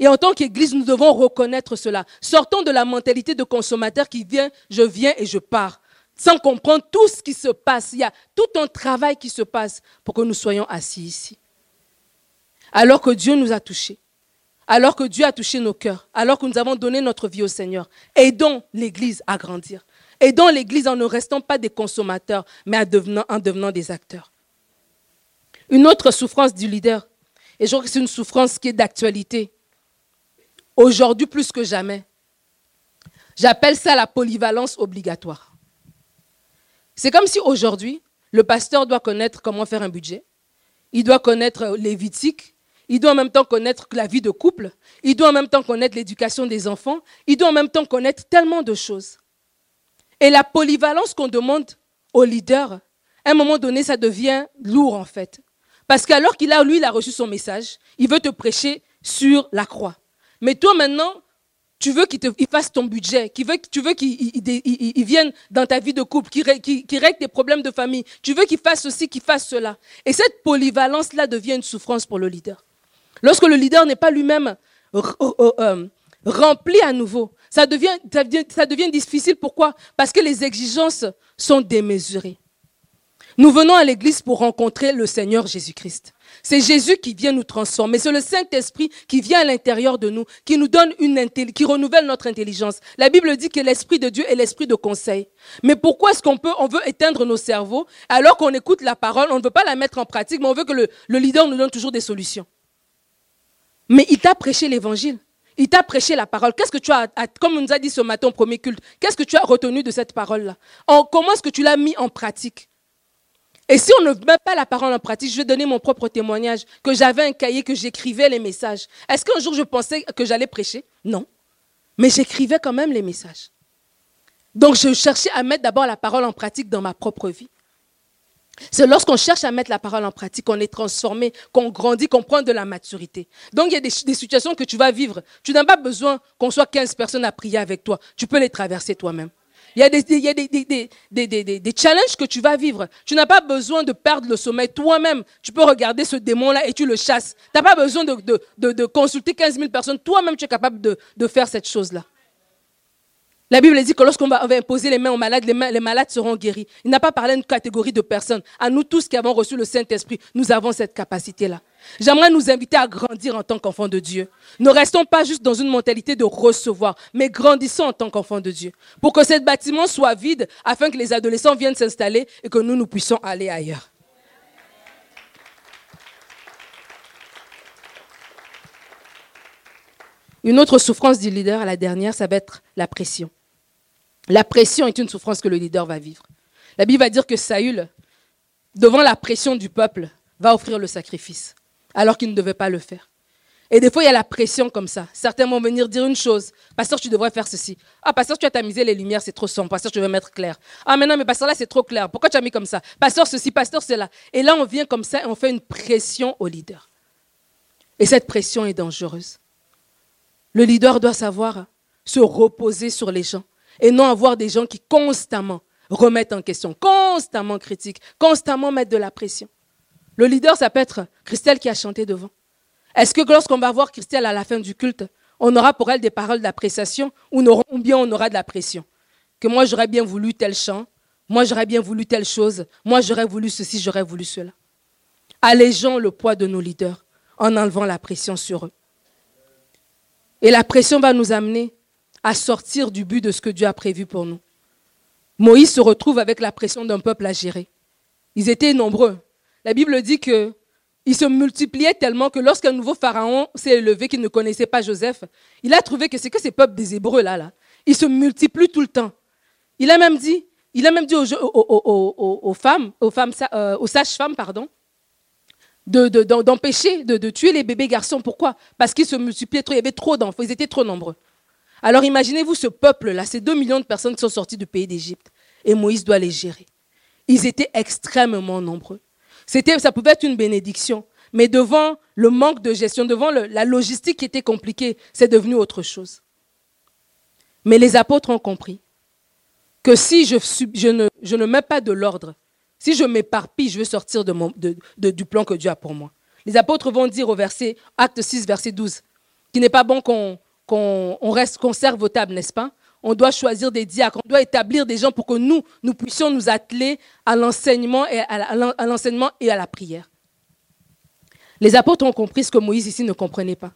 Et en tant qu'Église, nous devons reconnaître cela. Sortons de la mentalité de consommateur qui vient, je viens et je pars, sans comprendre tout ce qui se passe. Il y a tout un travail qui se passe pour que nous soyons assis ici. Alors que Dieu nous a touchés, alors que Dieu a touché nos cœurs, alors que nous avons donné notre vie au Seigneur, aidons l'Église à grandir. Aidons l'Église en ne restant pas des consommateurs, mais en devenant, en devenant des acteurs. Une autre souffrance du leader, et je crois que c'est une souffrance qui est d'actualité, aujourd'hui plus que jamais. J'appelle ça la polyvalence obligatoire. C'est comme si aujourd'hui, le pasteur doit connaître comment faire un budget, il doit connaître l'évitique, il doit en même temps connaître la vie de couple, il doit en même temps connaître l'éducation des enfants, il doit en même temps connaître tellement de choses. Et la polyvalence qu'on demande au leader, à un moment donné, ça devient lourd en fait. Parce qu'alors qu'il a, lui, il a reçu son message, il veut te prêcher sur la croix. Mais toi maintenant, tu veux qu'il fasse ton budget, tu veux qu'il vienne dans ta vie de couple, qu'il règle tes problèmes de famille, tu veux qu'il fasse ceci, qu'il fasse cela. Et cette polyvalence-là devient une souffrance pour le leader. Lorsque le leader n'est pas lui-même euh, rempli à nouveau, ça devient difficile. Pourquoi? Parce que les exigences sont démesurées. Nous venons à l'église pour rencontrer le Seigneur Jésus-Christ. C'est Jésus qui vient nous transformer. C'est le Saint-Esprit qui vient à l'intérieur de nous, qui nous donne une qui renouvelle notre intelligence. La Bible dit que l'Esprit de Dieu est l'Esprit de conseil. Mais pourquoi est-ce qu'on peut, on veut éteindre nos cerveaux alors qu'on écoute la parole, on ne veut pas la mettre en pratique, mais on veut que le, leader nous donne toujours des solutions. Mais il t'a prêché l'évangile. Il t'a prêché la parole. Qu'est-ce que tu as, comme on nous a dit ce matin au premier culte, qu'est-ce que tu as retenu de cette parole-là? Comment est-ce que tu l'as mis en pratique? Et si on ne met pas la parole en pratique, je vais donner mon propre témoignage, que j'avais un cahier, que j'écrivais les messages. Est-ce qu'un jour je pensais que j'allais prêcher? Non. Mais j'écrivais quand même les messages. Donc je cherchais à mettre d'abord la parole en pratique dans ma propre vie. C'est lorsqu'on cherche à mettre la parole en pratique qu'on est transformé, qu'on grandit, qu'on prend de la maturité. Donc il y a des, des situations que tu vas vivre. Tu n'as pas besoin qu'on soit 15 personnes à prier avec toi. Tu peux les traverser toi-même. Il y a, des, challenges que tu vas vivre. Tu n'as pas besoin de perdre le sommeil toi-même. Tu peux regarder ce démon-là et tu le chasses. Tu n'as pas besoin de, consulter 15 000 personnes. Toi-même, tu es capable de, faire cette chose-là. La Bible dit que lorsqu'on va, imposer les mains aux malades, les, les malades seront guéris. Il n'a pas parlé d'une catégorie de personnes. À nous tous qui avons reçu le Saint-Esprit, nous avons cette capacité-là. J'aimerais nous inviter à grandir en tant qu'enfants de Dieu. Ne restons pas juste dans une mentalité de recevoir, mais grandissons en tant qu'enfants de Dieu. Pour que ce bâtiment soit vide, afin que les adolescents viennent s'installer et que nous, nous puissions aller ailleurs. Une autre souffrance du leader, la dernière, ça va être la pression. La pression est une souffrance que le leader va vivre. La Bible va dire que Saül, devant la pression du peuple, va offrir le sacrifice, alors qu'il ne devait pas le faire. Et des fois, il y a la pression comme ça. Certains vont venir dire une chose. Pasteur, tu devrais faire ceci. Ah, pasteur, tu as tamisé les lumières, c'est trop sombre. Pasteur, tu veux mettre clair. Ah, mais non, mais pasteur, là, c'est trop clair. Pourquoi tu as mis comme ça? Pasteur, ceci, pasteur, cela. Et là, on vient comme ça et on fait une pression au leader. Et cette pression est dangereuse. Le leader doit savoir se reposer sur les gens et non avoir des gens qui constamment remettent en question, constamment critiquent, constamment mettent de la pression. Le leader, ça peut être Christelle qui a chanté devant. Est-ce que lorsqu'on va voir Christelle à la fin du culte, on aura pour elle des paroles d'appréciation ou, bien on aura de la pression? Que moi, j'aurais bien voulu tel chant, moi, j'aurais bien voulu telle chose, moi, j'aurais voulu ceci, j'aurais voulu cela. Allégeons le poids de nos leaders en enlevant la pression sur eux. Et la pression va nous amener à sortir du but de ce que Dieu a prévu pour nous. Moïse se retrouve avec la pression d'un peuple à gérer. Ils étaient nombreux. La Bible dit que ils se multipliaient tellement que lorsqu'un nouveau pharaon s'est élevé, qui ne connaissait pas Joseph, il a trouvé que c'est que ces peuples des Hébreux là, là, ils se multiplient tout le temps. Il a même dit, il a même dit aux, femmes, aux femmes, euh, aux sages-femmes, pardon, d'empêcher de, de, tuer les bébés garçons. Pourquoi? Parce qu'ils se multipliaient trop, il y avait trop d'enfants, ils étaient trop nombreux. Alors imaginez-vous ce peuple-là, ces deux millions de personnes qui sont sorties du pays d'Égypte, et Moïse doit les gérer. Ils étaient extrêmement nombreux. C'était, ça pouvait être une bénédiction, mais devant le manque de gestion, devant la logistique qui était compliquée, c'est devenu autre chose. Mais les apôtres ont compris que si je, ne, mets pas de l'ordre, si je m'éparpille, je vais sortir du plan que Dieu a pour moi. Les apôtres vont dire au verset, acte 6, verset 12, qu'il n'est pas bon qu'on reste, qu'on serve aux tables, n'est-ce pas? On doit choisir des diacres, on doit établir des gens pour que nous, nous puissions nous atteler à l'enseignement et à la prière. Les apôtres ont compris ce que Moïse ici ne comprenait pas.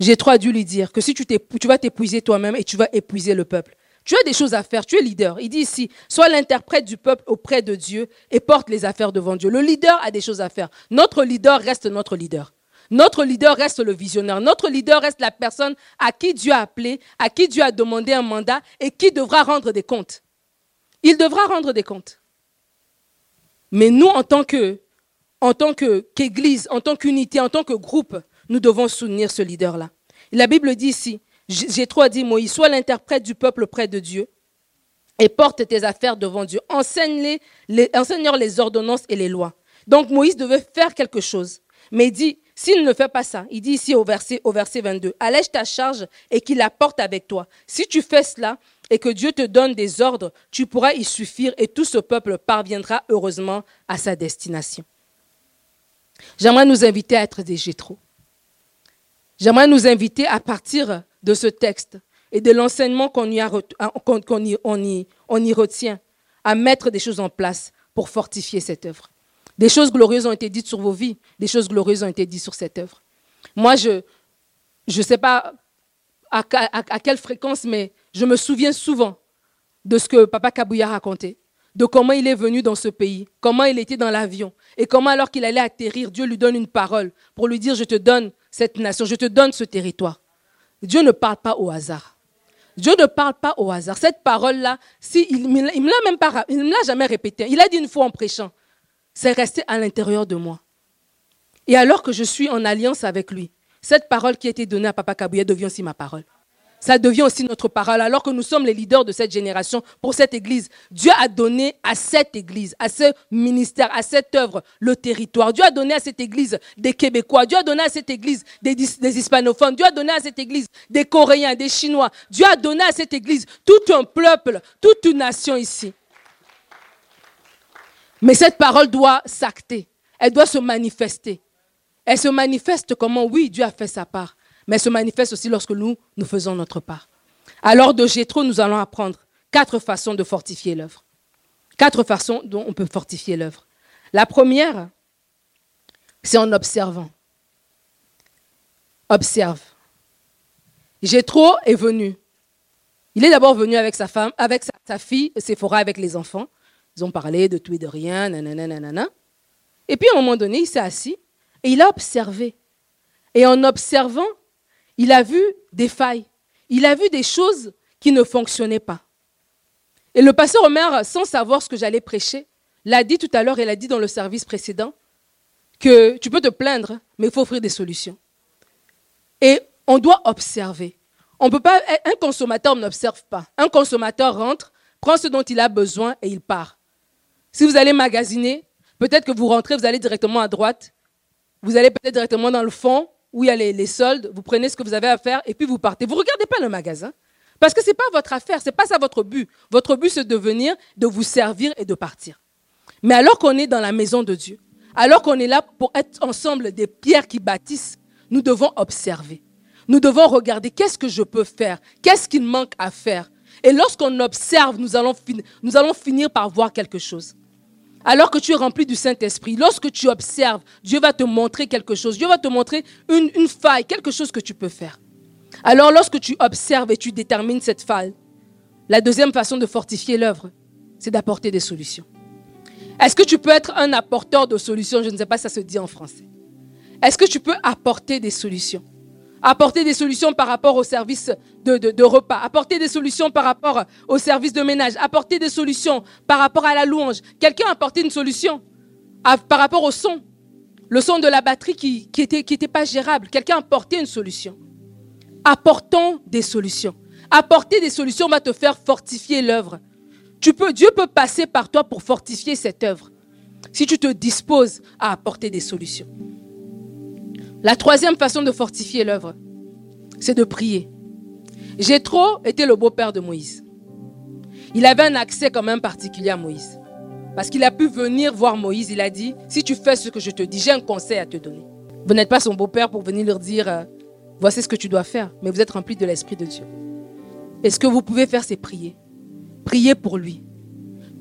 J'ai trop dû lui dire que si tu, tu vas t'épuiser toi-même et tu vas épuiser le peuple. Tu as des choses à faire, tu es leader. Il dit ici, sois l'interprète du peuple auprès de Dieu et porte les affaires devant Dieu. Le leader a des choses à faire. Notre leader reste notre leader. Notre leader reste le visionnaire. Notre leader reste la personne à qui Dieu a appelé, à qui Dieu a demandé un mandat et qui devra rendre des comptes. Il devra rendre des comptes. Mais nous, en tant que, en tant qu'église, en tant qu'unité, en tant que groupe, nous devons soutenir ce leader-là. La Bible dit ici, j'ai trop dit Moïse, sois l'interprète du peuple près de Dieu et porte tes affaires devant Dieu. Enseigne-les, les, les ordonnances et les lois. Donc Moïse devait faire quelque chose. Mais il dit, s'il ne fait pas ça, il dit ici au verset, au verset 22, allège ta charge et qu'il la porte avec toi. Si tu fais cela et que Dieu te donne des ordres, tu pourras y suffire et tout ce peuple parviendra heureusement à sa destination. J'aimerais nous inviter à être des Jétro. J'aimerais nous inviter à partir de ce texte et de l'enseignement qu'on y, retient, à mettre des choses en place pour fortifier cette œuvre. Des choses glorieuses ont été dites sur vos vies, des choses glorieuses ont été dites sur cette œuvre. Moi, je ne sais pas à, quelle fréquence, mais je me souviens souvent de ce que Papa Kabouya racontait, de comment il est venu dans ce pays, comment il était dans l'avion, et comment alors qu'il allait atterrir, Dieu lui donne une parole pour lui dire, je te donne cette nation, je te donne ce territoire. Dieu ne parle pas au hasard. Dieu ne parle pas au hasard. Cette parole-là, si, il ne l'a même pas, il me l'a jamais répétée. Il a dit une fois en prêchant. C'est resté à l'intérieur de moi. Et alors que je suis en alliance avec lui, cette parole qui a été donnée à Papa Kabouya devient aussi ma parole ça devient aussi notre parole. Alors que nous sommes les leaders de cette génération pour cette église, Dieu a donné à cette église, à ce ministère, à cette œuvre, le territoire. Dieu a donné à cette église des Québécois. Dieu a donné à cette église des, des hispanophones. Dieu a donné à cette église des Coréens, des Chinois. Dieu a donné à cette église tout un peuple, toute une nation ici. Mais cette parole doit s'acter. Elle doit se manifester. Elle se manifeste comment Oui, Dieu a fait sa part mais se manifeste aussi lorsque nous, nous faisons notre part. Alors de Gétro, nous allons apprendre quatre façons de fortifier l'œuvre. Quatre façons dont on peut fortifier l'œuvre. La première, c'est en observant. Observe. Jétro est venu. Il est d'abord venu avec sa femme, avec sa, fille, Séphora, avec les enfants. Ils ont parlé de tout et de rien, nanana, nanana. Et puis à un moment donné, il s'est assis et il a observé. Et en observant, il a vu des failles. Il a vu des choses qui ne fonctionnaient pas. Et le pasteur Omer, sans savoir ce que j'allais prêcher, l'a dit tout à l'heure, et l'a dit dans le service précédent, que tu peux te plaindre, mais il faut offrir des solutions. Et on doit observer. On peut pas, un consommateur n'observe pas. Un consommateur rentre, prend ce dont il a besoin et il part. Si vous allez magasiner, peut-être que vous rentrez, vous allez directement à droite, vous allez peut-être directement dans le fond, où il y a les, soldes, vous prenez ce que vous avez à faire et puis vous partez. Vous ne regardez pas le magasin. Parce que ce n'est pas votre affaire, ce n'est pas ça votre but. Votre but, c'est de venir, de vous servir et de partir. Mais alors qu'on est dans la maison de Dieu, alors qu'on est là pour être ensemble des pierres qui bâtissent, nous devons observer. Nous devons regarder qu'est-ce que je peux faire, qu'est-ce qu'il manque à faire. Et lorsqu'on observe, nous allons, nous allons finir par voir quelque chose. Alors que tu es rempli du Saint-Esprit, lorsque tu observes, Dieu va te montrer quelque chose. Dieu va te montrer une, faille, quelque chose que tu peux faire. Alors lorsque tu observes et tu détermines cette faille, la deuxième façon de fortifier l'œuvre, c'est d'apporter des solutions. Est-ce que tu peux être un apporteur de solutions? Je ne sais pas si ça se dit en français. Est-ce que tu peux apporter des solutions? Apporter des solutions par rapport au service de, repas, apporter des solutions par rapport au service de ménage, apporter des solutions par rapport à la louange. Quelqu'un a apporté une solution par rapport au son, le son de la batterie qui n'était qui était pas gérable. Quelqu'un a apporté une solution. Apportons des solutions. Apporter des solutions va te faire fortifier l'œuvre. Peux, Dieu peut passer par toi pour fortifier cette œuvre si tu te disposes à apporter des solutions. La troisième façon de fortifier l'œuvre, c'est de prier. Jétro était le beau-père de Moïse. Il avait un accès quand même particulier à Moïse. Parce qu'il a pu venir voir Moïse, il a dit, si tu fais ce que je te dis, j'ai un conseil à te donner. Vous n'êtes pas son beau-père pour venir leur dire, euh, voici ce que tu dois faire, mais vous êtes rempli de l'Esprit de Dieu. Et ce que vous pouvez faire, c'est prier. Priez pour lui.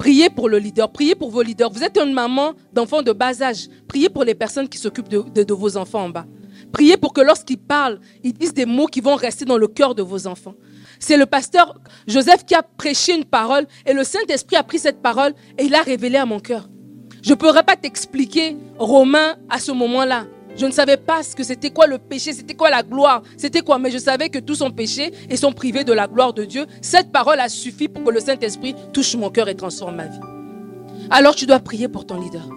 Priez pour le leader, priez pour vos leaders. Vous êtes une maman d'enfants de bas âge. Priez pour les personnes qui s'occupent de, vos enfants en bas. Priez pour que lorsqu'ils parlent, ils disent des mots qui vont rester dans le cœur de vos enfants. C'est le pasteur Joseph qui a prêché une parole et le Saint-Esprit a pris cette parole et il l'a révélée à mon cœur. Je ne pourrais pas t'expliquer Romain à ce moment-là. Je ne savais pas ce que c'était quoi le péché, c'était quoi la gloire, c'était quoi. Mais je savais que tous sont péchés et sont privés de la gloire de Dieu. Cette parole a suffi pour que le Saint-Esprit touche mon cœur et transforme ma vie. Alors tu dois prier pour ton leader.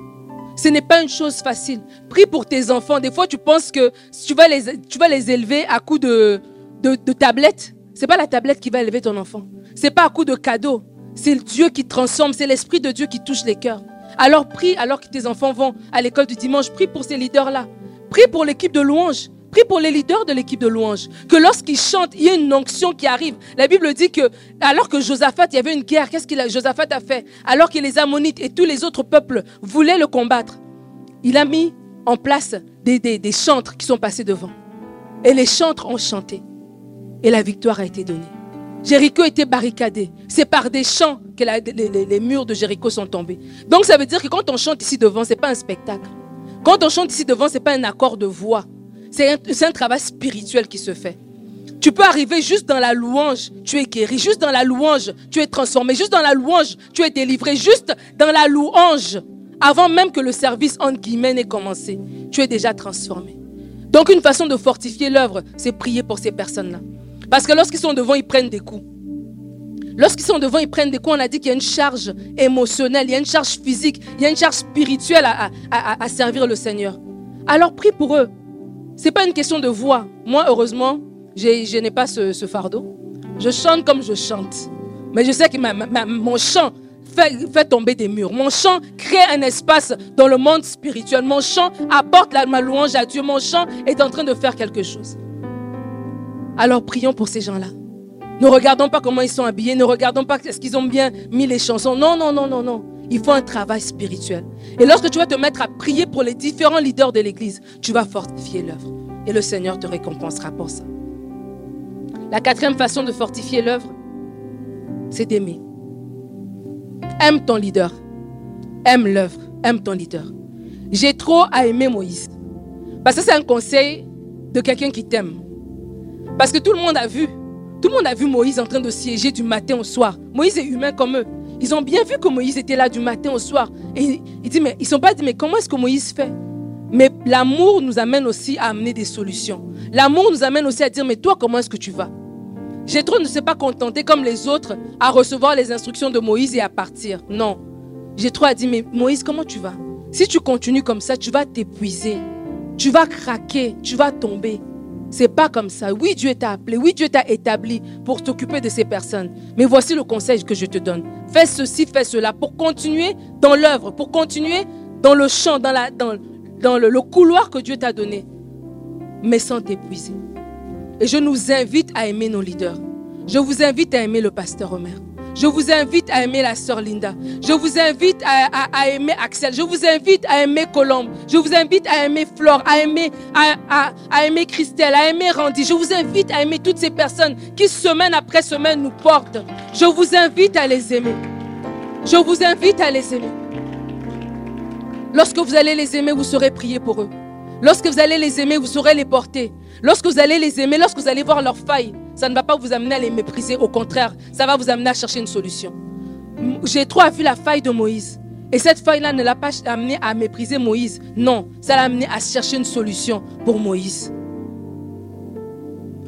Ce n'est pas une chose facile. Prie pour tes enfants. Des fois, tu penses que tu vas les, tu vas les élever à coup de, de, de tablette. C'est pas la tablette qui va élever ton enfant. C'est pas à coup de cadeau. C'est Dieu qui transforme. C'est l'Esprit de Dieu qui touche les cœurs. Alors prie alors que tes enfants vont à l'école du dimanche. Prie pour ces leaders-là. Prie pour l'équipe de louange. Prie pour les leaders de l'équipe de louange. Que lorsqu'ils chantent, il y ait une onction qui arrive. La Bible dit que, alors que Josaphat, il y avait une guerre, qu'est-ce que Josaphat a fait? Alors que les Ammonites et tous les autres peuples voulaient le combattre, il a mis en place des, des, chantres qui sont passés devant. Et les chantres ont chanté. Et la victoire a été donnée. Jéricho était barricadé. C'est par des chants que les, les, murs de Jéricho sont tombés. Donc ça veut dire que quand on chante ici devant, ce n'est pas un spectacle. Quand on chante ici devant, ce n'est pas un accord de voix. C'est un, travail spirituel qui se fait. Tu peux arriver juste dans la louange, tu es guéri. Juste dans la louange, tu es transformé. Juste dans la louange, tu es délivré. Juste dans la louange, avant même que le service, entre guillemets, n'ait commencé, tu es déjà transformé. Donc une façon de fortifier l'œuvre, c'est prier pour ces personnes-là. Parce que lorsqu'ils sont devant, ils prennent des coups. Lorsqu'ils sont devant, ils prennent des coups. On a dit qu'il y a une charge émotionnelle, il y a une charge physique, il y a une charge spirituelle à, servir le Seigneur. Alors prie pour eux. Ce n'est pas une question de voix. Moi, heureusement, je n'ai pas ce, fardeau. Je chante comme je chante. Mais je sais que mon chant fait, tomber des murs. Mon chant crée un espace dans le monde spirituel. Mon chant apporte la, ma louange à Dieu. Mon chant est en train de faire quelque chose. Alors prions pour ces gens-là. Ne regardons pas comment ils sont habillés, ne regardons pas est-ce qu'ils ont bien mis les chansons. Non, non, non, non, non. Il faut un travail spirituel. Et lorsque tu vas te mettre à prier pour les différents leaders de l'Église, tu vas fortifier l'œuvre. Et le Seigneur te récompensera pour ça. La quatrième façon de fortifier l'œuvre, c'est d'aimer. Aime ton leader. Aime l'œuvre. Aime ton leader. J'ai trop à aimer Moïse. Parce que c'est un conseil de quelqu'un qui t'aime. Parce que tout le monde a vu tout le monde a vu Moïse en train de siéger du matin au soir. Moïse est humain comme eux. Ils ont bien vu que Moïse était là du matin au soir. Et ils disent, mais ils sont pas dit, mais comment est-ce que Moïse fait? Mais l'amour nous amène aussi à amener des solutions. L'amour nous amène aussi à dire, mais toi, comment est-ce que tu vas? Jétro ne s'est pas contenté comme les autres à recevoir les instructions de Moïse et à partir. Non. Jétro a dit, mais Moïse, comment tu vas? Si tu continues comme ça, tu vas t'épuiser. Tu vas craquer, tu vas tomber. C'est pas comme ça. Oui, Dieu t'a appelé. Oui, Dieu t'a établi pour t'occuper de ces personnes. Mais voici le conseil que je te donne. Fais ceci, fais cela pour continuer dans l'œuvre, pour continuer dans le champ, dans, le, le couloir que Dieu t'a donné, mais sans t'épuiser. Et je nous invite à aimer nos leaders. Je vous invite à aimer le pasteur Omer. Je vous invite à aimer la sœur Linda. Je vous invite à, aimer Axel. Je vous invite à aimer Colombe. Je vous invite à aimer Flore, à aimer, à, aimer Christelle, à aimer Randy. Je vous invite à aimer toutes ces personnes qui semaine après semaine nous portent. Je vous invite à les aimer. Je vous invite à les aimer. Lorsque vous allez les aimer, vous saurez prier pour eux. Lorsque vous allez les aimer, vous saurez les porter. Lorsque vous allez les aimer, lorsque vous allez voir leurs failles, ça ne va pas vous amener à les mépriser. Au contraire, ça va vous amener à chercher une solution. J'ai trop vu la faille de Moïse. Et cette faille-là ne l'a pas amené à mépriser Moïse. Non, ça l'a amené à chercher une solution pour Moïse.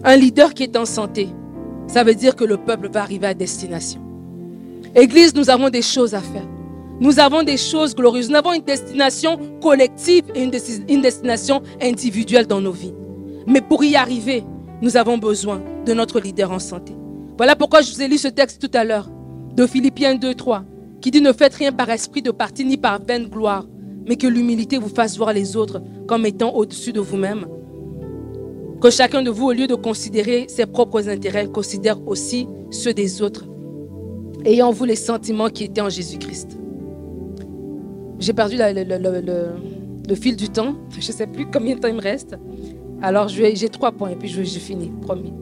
Un leader qui est en santé, ça veut dire que le peuple va arriver à destination. Église, nous avons des choses à faire. Nous avons des choses glorieuses. Nous avons une destination collective et une, destination individuelle dans nos vies. Mais pour y arriver, nous avons besoin de notre leader en santé. Voilà pourquoi je vous ai lu ce texte tout à l'heure de Philippiens 2, 3, qui dit ne faites rien par esprit de parti ni par vaine gloire, mais que l'humilité vous fasse voir les autres comme étant au-dessus de vous-même. Que chacun de vous, au lieu de considérer ses propres intérêts, considère aussi ceux des autres, ayant vous les sentiments qui étaient en Jésus-Christ. J'ai perdu le, fil du temps. Je ne sais plus combien de temps il me reste. Alors, j'ai trois points et puis je, finis, promis.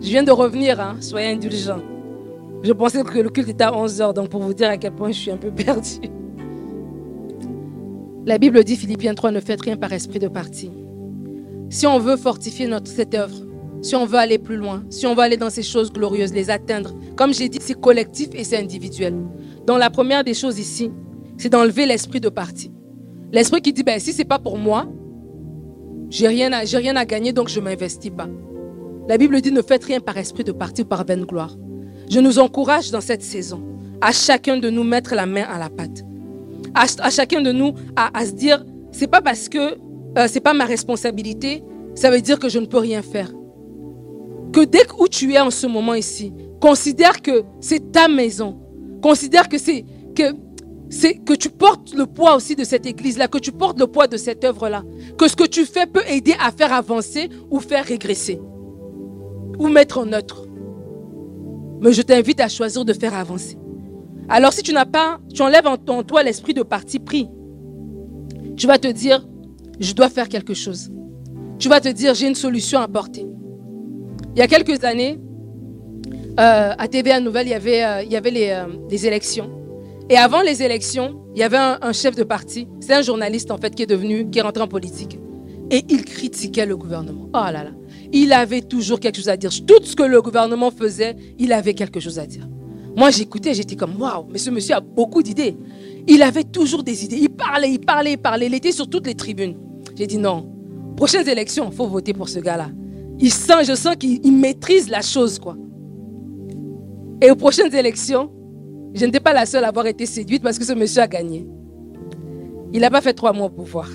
Je viens de revenir, hein, soyez indulgents. Je pensais que le culte était à 11 heures, donc pour vous dire à quel point je suis un peu perdue. La Bible dit, Philippiens 3, ne faites rien par esprit de parti. Si on veut fortifier notre, cette œuvre, si on veut aller plus loin, si on veut aller dans ces choses glorieuses, les atteindre, comme j'ai dit, c'est collectif et c'est individuel. Donc la première des choses ici, c'est d'enlever l'esprit de parti. L'esprit qui dit, ben, si ce n'est pas pour moi, j'ai rien, rien à gagner, donc je ne m'investis pas. La Bible dit, ne faites rien par esprit de parti ou par vaine gloire. Je nous encourage dans cette saison à chacun de nous mettre la main à la pâte. À, chacun de nous à, se dire, c'est pas parce que ce euh, c'est pas ma responsabilité, ça veut dire que je ne peux rien faire. Que dès où tu es en ce moment ici, considère que c'est ta maison. Considère que c'est que c'est que tu portes le poids aussi de cette église-là, que tu portes le poids de cette œuvre-là, que ce que tu fais peut aider à faire avancer ou faire régresser, ou mettre en neutre. Mais je t'invite à choisir de faire avancer. Alors si tu n'as pas, tu enlèves en toi l'esprit de parti pris, tu vas te dire, je dois faire quelque chose. Tu vas te dire, j'ai une solution à apporter. Il y a quelques années, euh, à TVA Nouvelle, il y avait, euh, il y avait les, euh, élections. Et avant les élections, il y avait un, chef de parti, c'est un journaliste en fait qui est devenu, qui est rentré en politique. Et il critiquait le gouvernement. Oh là là. Il avait toujours quelque chose à dire. Tout ce que le gouvernement faisait, il avait quelque chose à dire. Moi, j'écoutais, j'étais comme, waouh, mais ce monsieur a beaucoup d'idées. Il avait toujours des idées. Il parlait, il parlait, il parlait. Il était sur toutes les tribunes. J'ai dit non. Prochaines élections, il faut voter pour ce gars-là. Il sent, je sens qu'il maîtrise la chose, quoi. Et aux prochaines élections, je n'étais pas la seule à avoir été séduite parce que ce monsieur a gagné. Il n'a pas fait trois mois au pouvoir.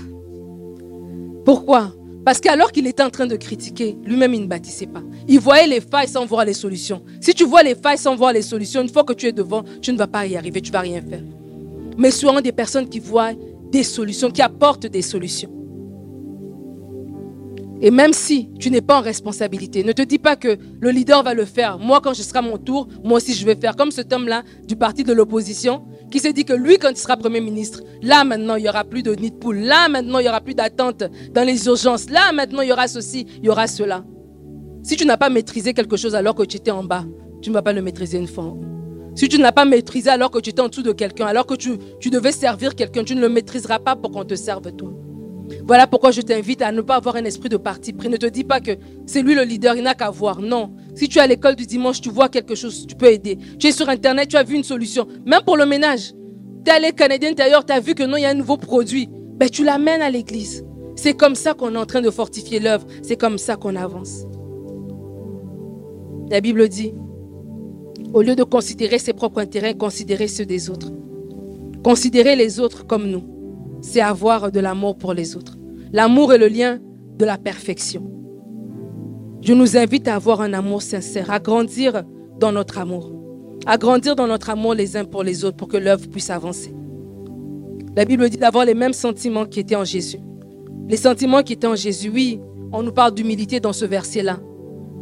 Pourquoi? Parce qu'alors qu'il était en train de critiquer, lui-même, il ne bâtissait pas. Il voyait les failles sans voir les solutions. Si tu vois les failles sans voir les solutions, une fois que tu es devant, tu ne vas pas y arriver, tu ne vas rien faire. Mais soyons des personnes qui voient des solutions, qui apportent des solutions. Et même si tu n'es pas en responsabilité, ne te dis pas que le leader va le faire. Moi, quand ce sera mon tour, moi aussi je vais faire. Comme cet homme-là du parti de l'opposition qui s'est dit que lui, quand il sera Premier ministre, là maintenant, il n'y aura plus de nid de poule. Là maintenant, il n'y aura plus d'attente dans les urgences. Là maintenant, il y aura ceci, il y aura cela. Si tu n'as pas maîtrisé quelque chose alors que tu étais en bas, tu ne vas pas le maîtriser une fois Si tu n'as pas maîtrisé alors que tu étais en dessous de quelqu'un, alors que tu devais servir quelqu'un, tu ne le maîtriseras pas pour qu'on te serve toi. Voilà pourquoi je t'invite à ne pas avoir un esprit de parti pris. Ne te dis pas que c'est lui le leader, il n'a qu'à voir. Non. Si tu es à l'école du dimanche, tu vois quelque chose, tu peux aider. Tu es sur Internet, tu as vu une solution. Même pour le ménage. Tu es allé canadien intérieur, tu as vu que non, il y a un nouveau produit. Ben, tu l'amènes à l'église. C'est comme ça qu'on est en train de fortifier l'œuvre. C'est comme ça qu'on avance. La Bible dit, au lieu de considérer ses propres intérêts, considérez ceux des autres. Considérez les autres comme nous c'est avoir de l'amour pour les autres. L'amour est le lien de la perfection. Je nous invite à avoir un amour sincère, à grandir dans notre amour, à grandir dans notre amour les uns pour les autres pour que l'œuvre puisse avancer. La Bible dit d'avoir les mêmes sentiments qui étaient en Jésus. Les sentiments qui étaient en Jésus, oui, on nous parle d'humilité dans ce verset-là.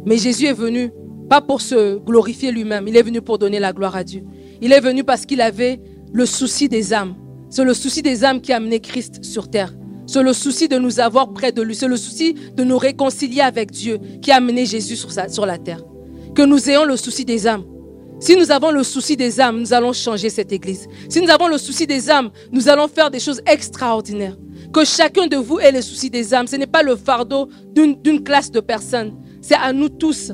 Mais Jésus est venu pas pour se glorifier lui-même, il est venu pour donner la gloire à Dieu. Il est venu parce qu'il avait le souci des âmes. C'est le souci des âmes qui a amené Christ sur terre. C'est le souci de nous avoir près de lui. C'est le souci de nous réconcilier avec Dieu qui a amené Jésus sur, la terre. Que nous ayons le souci des âmes. Si nous avons le souci des âmes, nous allons changer cette église. Si nous avons le souci des âmes, nous allons faire des choses extraordinaires. Que chacun de vous ait le souci des âmes. Ce n'est pas le fardeau d'une classe de personnes. C'est à nous tous.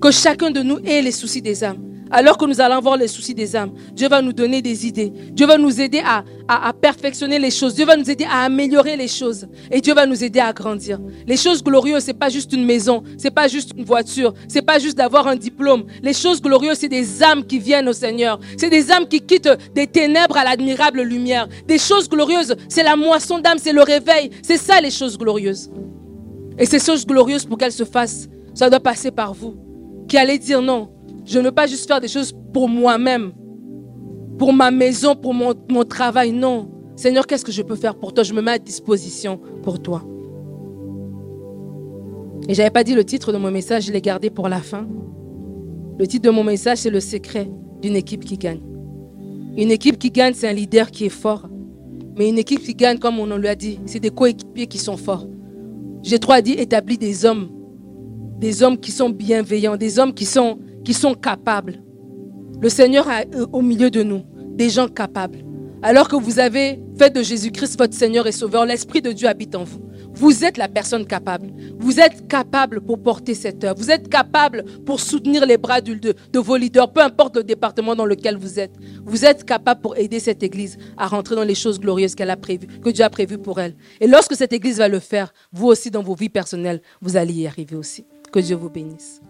Que chacun de nous ait les soucis des âmes Alors que nous allons voir les soucis des âmes, Dieu va nous donner des idées. Dieu va nous aider à, à, perfectionner les choses. Dieu va nous aider à améliorer les choses. Et Dieu va nous aider à grandir. Les choses glorieuses, c'est pas juste une maison, c'est pas juste une voiture, c'est pas juste d'avoir un diplôme. Les choses glorieuses, c'est des âmes qui viennent au Seigneur. C'est des âmes qui quittent des ténèbres à l'admirable lumière. Des choses glorieuses, c'est la moisson d'âme, c'est le réveil. C'est ça les choses glorieuses. Et ces choses glorieuses, pour qu'elles se fassent, ça doit passer par vous. Qui allez dire non, je ne veux pas juste faire des choses pour moi-même, pour ma maison, pour mon, travail. Non. Seigneur, qu'est-ce que je peux faire pour toi? Je me mets à disposition pour toi. Et je n'avais pas dit le titre de mon message, je l'ai gardé pour la fin. Le titre de mon message, c'est le secret d'une équipe qui gagne. Une équipe qui gagne, c'est un leader qui est fort. Mais une équipe qui gagne, comme on l'a dit, c'est des coéquipiers qui sont forts. J'ai trop dit établir des hommes, des hommes qui sont bienveillants, des hommes qui sont qui sont capables. Le Seigneur a euh, au milieu de nous des gens capables. Alors que vous avez fait de Jésus-Christ votre Seigneur et Sauveur, l'Esprit de Dieu habite en vous. Vous êtes la personne capable. Vous êtes capable pour porter cette œuvre. Vous êtes capable pour soutenir les bras de, de, vos leaders, peu importe le département dans lequel vous êtes. Vous êtes capable pour aider cette Église à rentrer dans les choses glorieuses qu'elle a prévues, que Dieu a prévues pour elle. Et lorsque cette Église va le faire, vous aussi dans vos vies personnelles, vous allez y arriver aussi. Que Dieu vous bénisse.